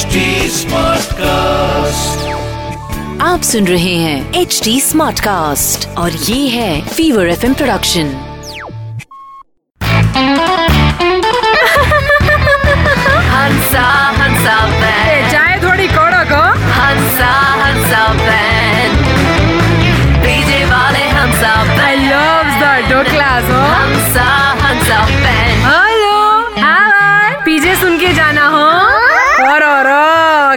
HD Smartcast. आप सुन रहे हैं एच डी स्मार्ट कास्ट और ये है फीवर एफ़ प्रोडक्शन हंसा चाय थोड़ी कड़क हो हंसा हंसा बैंड डीजे वाले हंसा आई बैंड द डोक्लास हो हंसा हंसा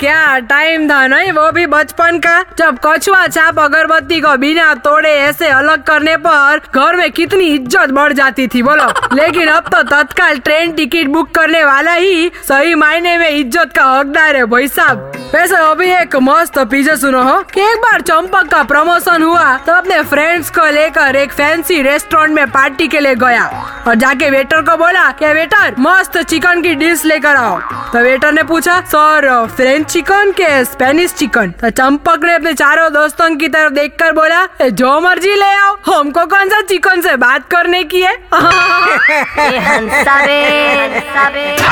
क्या टाइम था नहीं? वो भी बचपन का। जब कछुआ छाप अगरबत्ती को बिना तोड़े ऐसे अलग करने पर घर में कितनी इज़्ज़त बढ़ जाती थी बोलो। लेकिन अब तो तत्काल ट्रेन टिकट बुक करने वाला ही सही मायने में इज़्ज़त का हकदार है भाई साहब। वैसे अभी एक मस्त पीछे सुनो, हो? कि एक बार चंपक का प्रमोशन हुआ तो अपने फ्रेंड्स को लेकर एक फैंसी रेस्टोरेंट में पार्टी के लिए गया। और जाके वेटर को बोला कि वेटर मस्त चिकन की डिश लेकर आओ। तो वेटर ने पूछा सर फ्रेंच चिकन के स्पेनिश चिकन तो चंपक ने अपने चारों दोस्तों की तरफ़ देखकर बोला जो मर्ज़ी ले आओ। हमको कौन सा चिकन से बात करने की है।